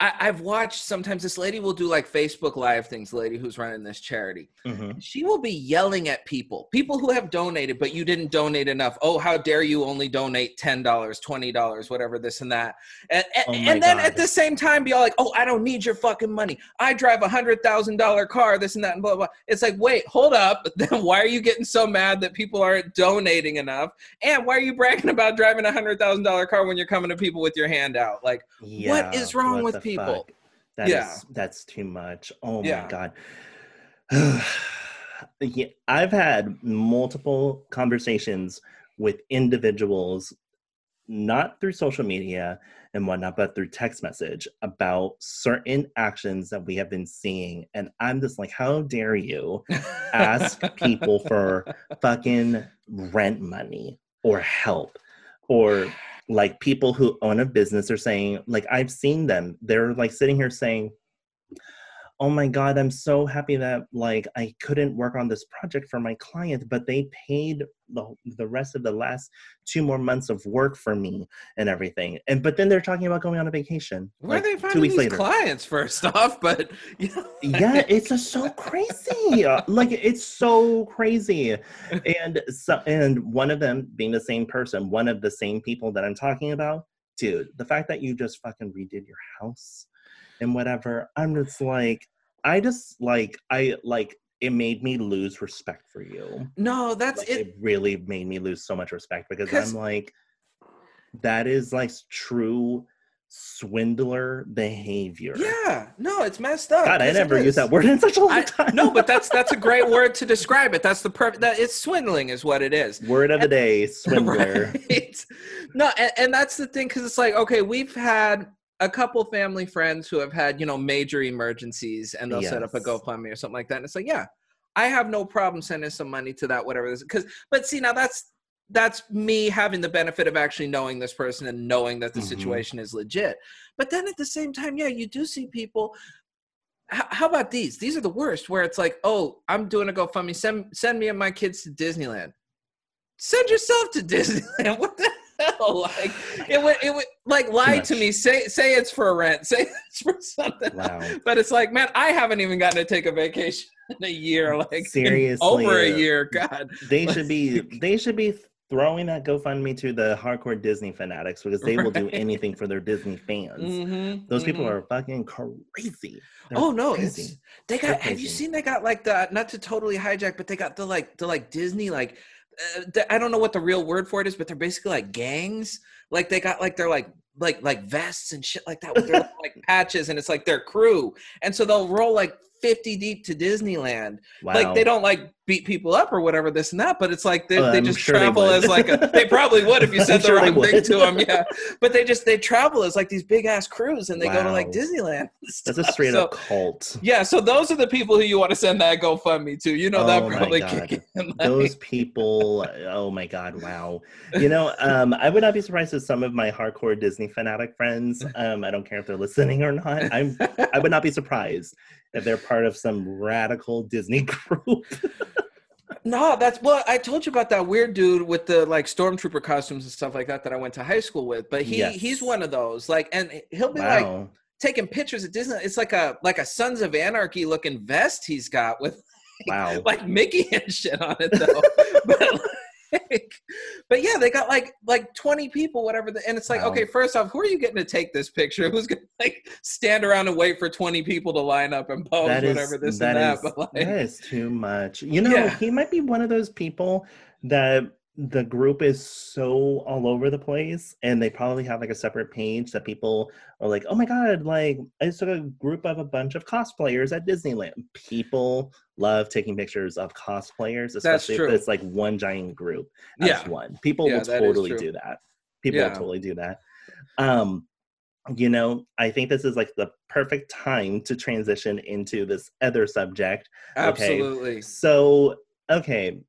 I, I've watched sometimes this lady will do like Facebook Live things, lady who's running this charity. Mhm. She will be yelling at people, people who have donated, but you didn't donate enough. Oh, how dare you only donate $10, $20, whatever, this and that. And, and, Oh and then God. at the same time, be all like, oh, I don't need your fucking money. I drive a $100,000 car, this and that, and blah, blah. It's like, wait, hold up. Then why are you getting so mad that people aren't donating enough? And why are you bragging about driving a $100,000 car when you're coming to people with your hand out? Like, Yeah, is wrong what with the people? fuck? That is Yeah. that's too much. Oh Yeah. my god. yeah, I've had multiple conversations with individuals, not through social media and whatnot, but through text message about certain actions that we have been seeing. And I'm just like, how dare you ask people for fucking rent money or help or like people who own a business are saying like i've seen them. They're like sitting here saying oh my god i'm so happy that like i couldn't work on this project for my client but they paid the, the rest of the last two more months of work for me and everything. And but then they're talking about going on a vacation Where like, are they two finding weeks these later. clients first off? But you know, yeah it's just so crazy. Uh, like it's so crazy. And so and one of them being the same person one of the same people that i'm talking about dude the fact that you just fucking redid your house and whatever i'm just like i just like i like it made me lose respect for you no, that's like, it. it really made me lose so much respect because i'm like that is like true swindler behavior Yeah, no, it's messed up. god i never used that word in such a long I, time no, but that's that's a great word to describe it. That's the perfect. That it's swindling, is what it is. Word of the day, swindler. Right? No, and, and that's the thing because it's like okay, we've had a couple family friends who have had you know major emergencies, and they'll set up a GoFundMe or something like that, and it's like yeah, I have no problem sending some money to that, whatever this. Because but see now that's that's me having the benefit of actually knowing this person and knowing that the Mhm. situation is legit. But then at the same time, yeah, you do see people how, how about these? These are the worst. Where it's like, oh, I'm doing a GoFundMe. Send send me and my kids to Disneyland. Send yourself to Disneyland. What the hell? Like it would it would like lie to me. Say say it's for a rent. Say it's for something. Wow. But it's like, man, I haven't even gotten to take a vacation in a year. Like Seriously, over a year. God. They should be they should be throwing that GoFundMe to the hardcore Disney fanatics because they will do anything for their Disney fans. Mhm, Those people mhm. are fucking crazy. They're Oh no, crazy. they got. Have you seen they got like the not to totally hijack, but they got the like the like Disney like Uh, I don't know what the real word for it is, but they're basically like gangs. Like they got like they're like like like vests and shit like that with their like patches, and it's like their crew, and so they'll roll like fifty deep to Disneyland. wow. Like they don't like beat people up or whatever this and that, but it's like they, they just sure travel would. as like a. They probably would if you said the sure they wrong thing to them, yeah. But they just they travel as like these big ass crews, and they go to like Disneyland. That's a straight So- up cult. yeah, so those are the people who you want to send that GoFundMe to. You know that Oh my probably in. Like, Those people, oh my god, wow. You know, um, I would not be surprised if some of my hardcore Disney fanatic friends, um, I don't care if they're listening or not, I'm I would not be surprised if they're part of some radical Disney group. no, that's well. I told you about that weird dude with the like stormtrooper costumes and stuff like that that I went to high school with. But he Yes. he's one of those. Like, and he'll be like taking pictures at Disney. It's like a like a Sons of Anarchy looking vest he's got with Wow. like Mickey and shit on it though. but like, but yeah, they got like like twenty people, whatever. The, and it's like, Wow. okay, first off, who are you getting to take this picture? Who's gonna like stand around and wait for twenty people to line up and pose, That is whatever this that and that? is- but like, that is too much. You know, Yeah. he might be one of those people that the group is so all over the place and they probably have like a separate page that people are like, oh my god, like I just took a group of a bunch of cosplayers at Disneyland. People love taking pictures of cosplayers, especially if it's like one giant group as Yeah. one. People Yeah, will totally do that. People Yeah. will totally do that. Um you know, I think this is like the perfect time to transition into this other subject. Okay. absolutely. So, okay.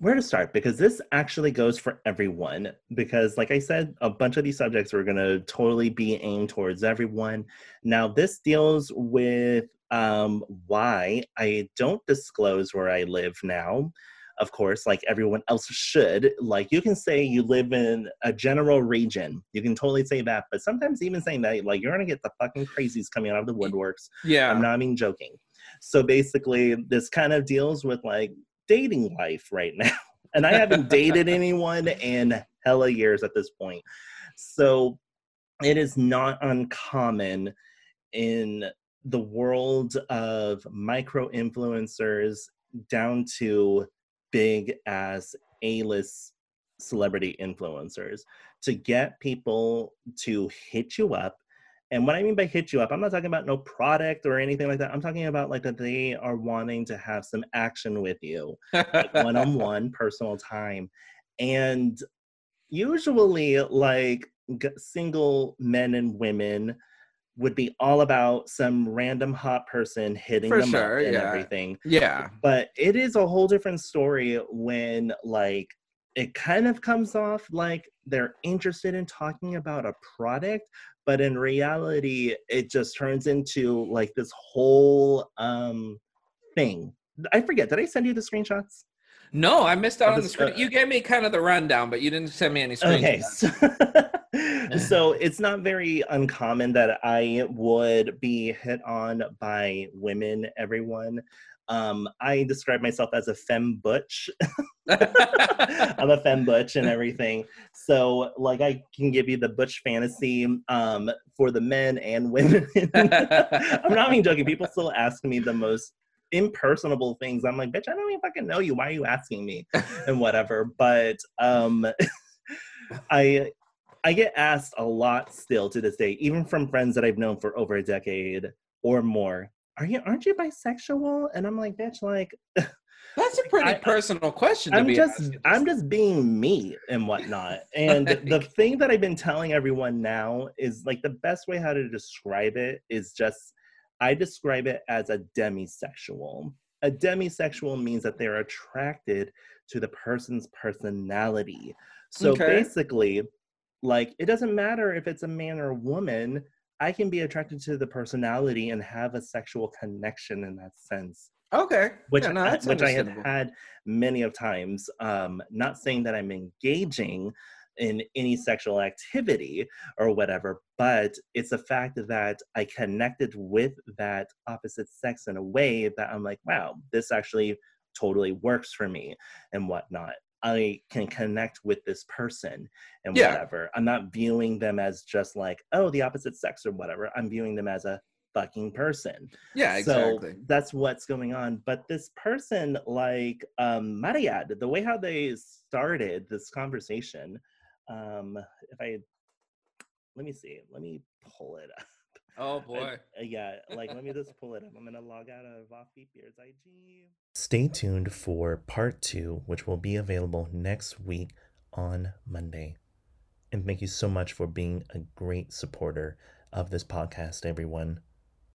Where to start? Because this actually goes for everyone. Because, like I said, a bunch of these subjects are going to totally be aimed towards everyone. Now, this deals with um, why I don't disclose where I live now. Of course, like everyone else should. Like, you can say you live in a general region. You can totally say that. But sometimes, even saying that, like, you're going to get the fucking crazies coming out of the woodworks. Yeah. I'm not even joking. So basically, this kind of deals with like dating life right now. And I haven't dated anyone in hella years at this point. So it is not uncommon in the world of micro influencers down to big ass A list celebrity influencers to get people to hit you up and what I mean by hit you up, I'm not talking about no product or anything like that. I'm talking about like that they are wanting to have some action with you, one on one personal time. And usually, like single men and women would be all about some random hot person hitting For them sure, up and yeah. everything. yeah. But it is a whole different story when like it kind of comes off like they're interested in talking about a product, but in reality it just turns into like this whole um thing. I forget did i send you the screenshots? No i missed out on the screen uh, you gave me kind of the rundown but you didn't send me any screenshots. okay so, so it's not very uncommon that i would be hit on by women everyone. Um, I describe myself as a femme butch. I'm a femme butch and everything. So, like, I can give you the butch fantasy um, for the men and women. I'm not even joking. People still ask me the most impersonable things. I'm like, bitch, I don't even fucking know you. Why are you asking me? And whatever. But um, I I get asked a lot still to this day, even from friends that I've known for over a decade or more are you aren't you bisexual? And I'm like, bitch, like that's a pretty I, personal question. I'm just I'm just being me and whatnot. And the thing that I've been telling everyone now is like the best way how to describe it is just I describe it as a demisexual. A demisexual means that they're attracted to the person's personality. So okay. basically, like it doesn't matter if it's a man or a woman I can be attracted to the personality and have a sexual connection in that sense. Okay. Which yeah, no, I, which I have had many of times. Um, not saying that I'm engaging in any sexual activity or whatever, but it's a fact that I connected with that opposite sex in a way that I'm like, wow, this actually totally works for me and whatnot. I can connect with this person and yeah. whatever. I'm not viewing them as just like, oh, the opposite sex or whatever. I'm viewing them as a fucking person. Yeah, exactly. So that's what's going on. But this person, like um Mariad, the way how they started this conversation, um, if I let me see, let me pull it up. Oh boy. Uh, yeah, like let me just pull it up. I'm gonna log out of Offbeat Beard's IG. Stay tuned for part two, which will be available next week on Monday. And thank you so much for being a great supporter of this podcast, everyone.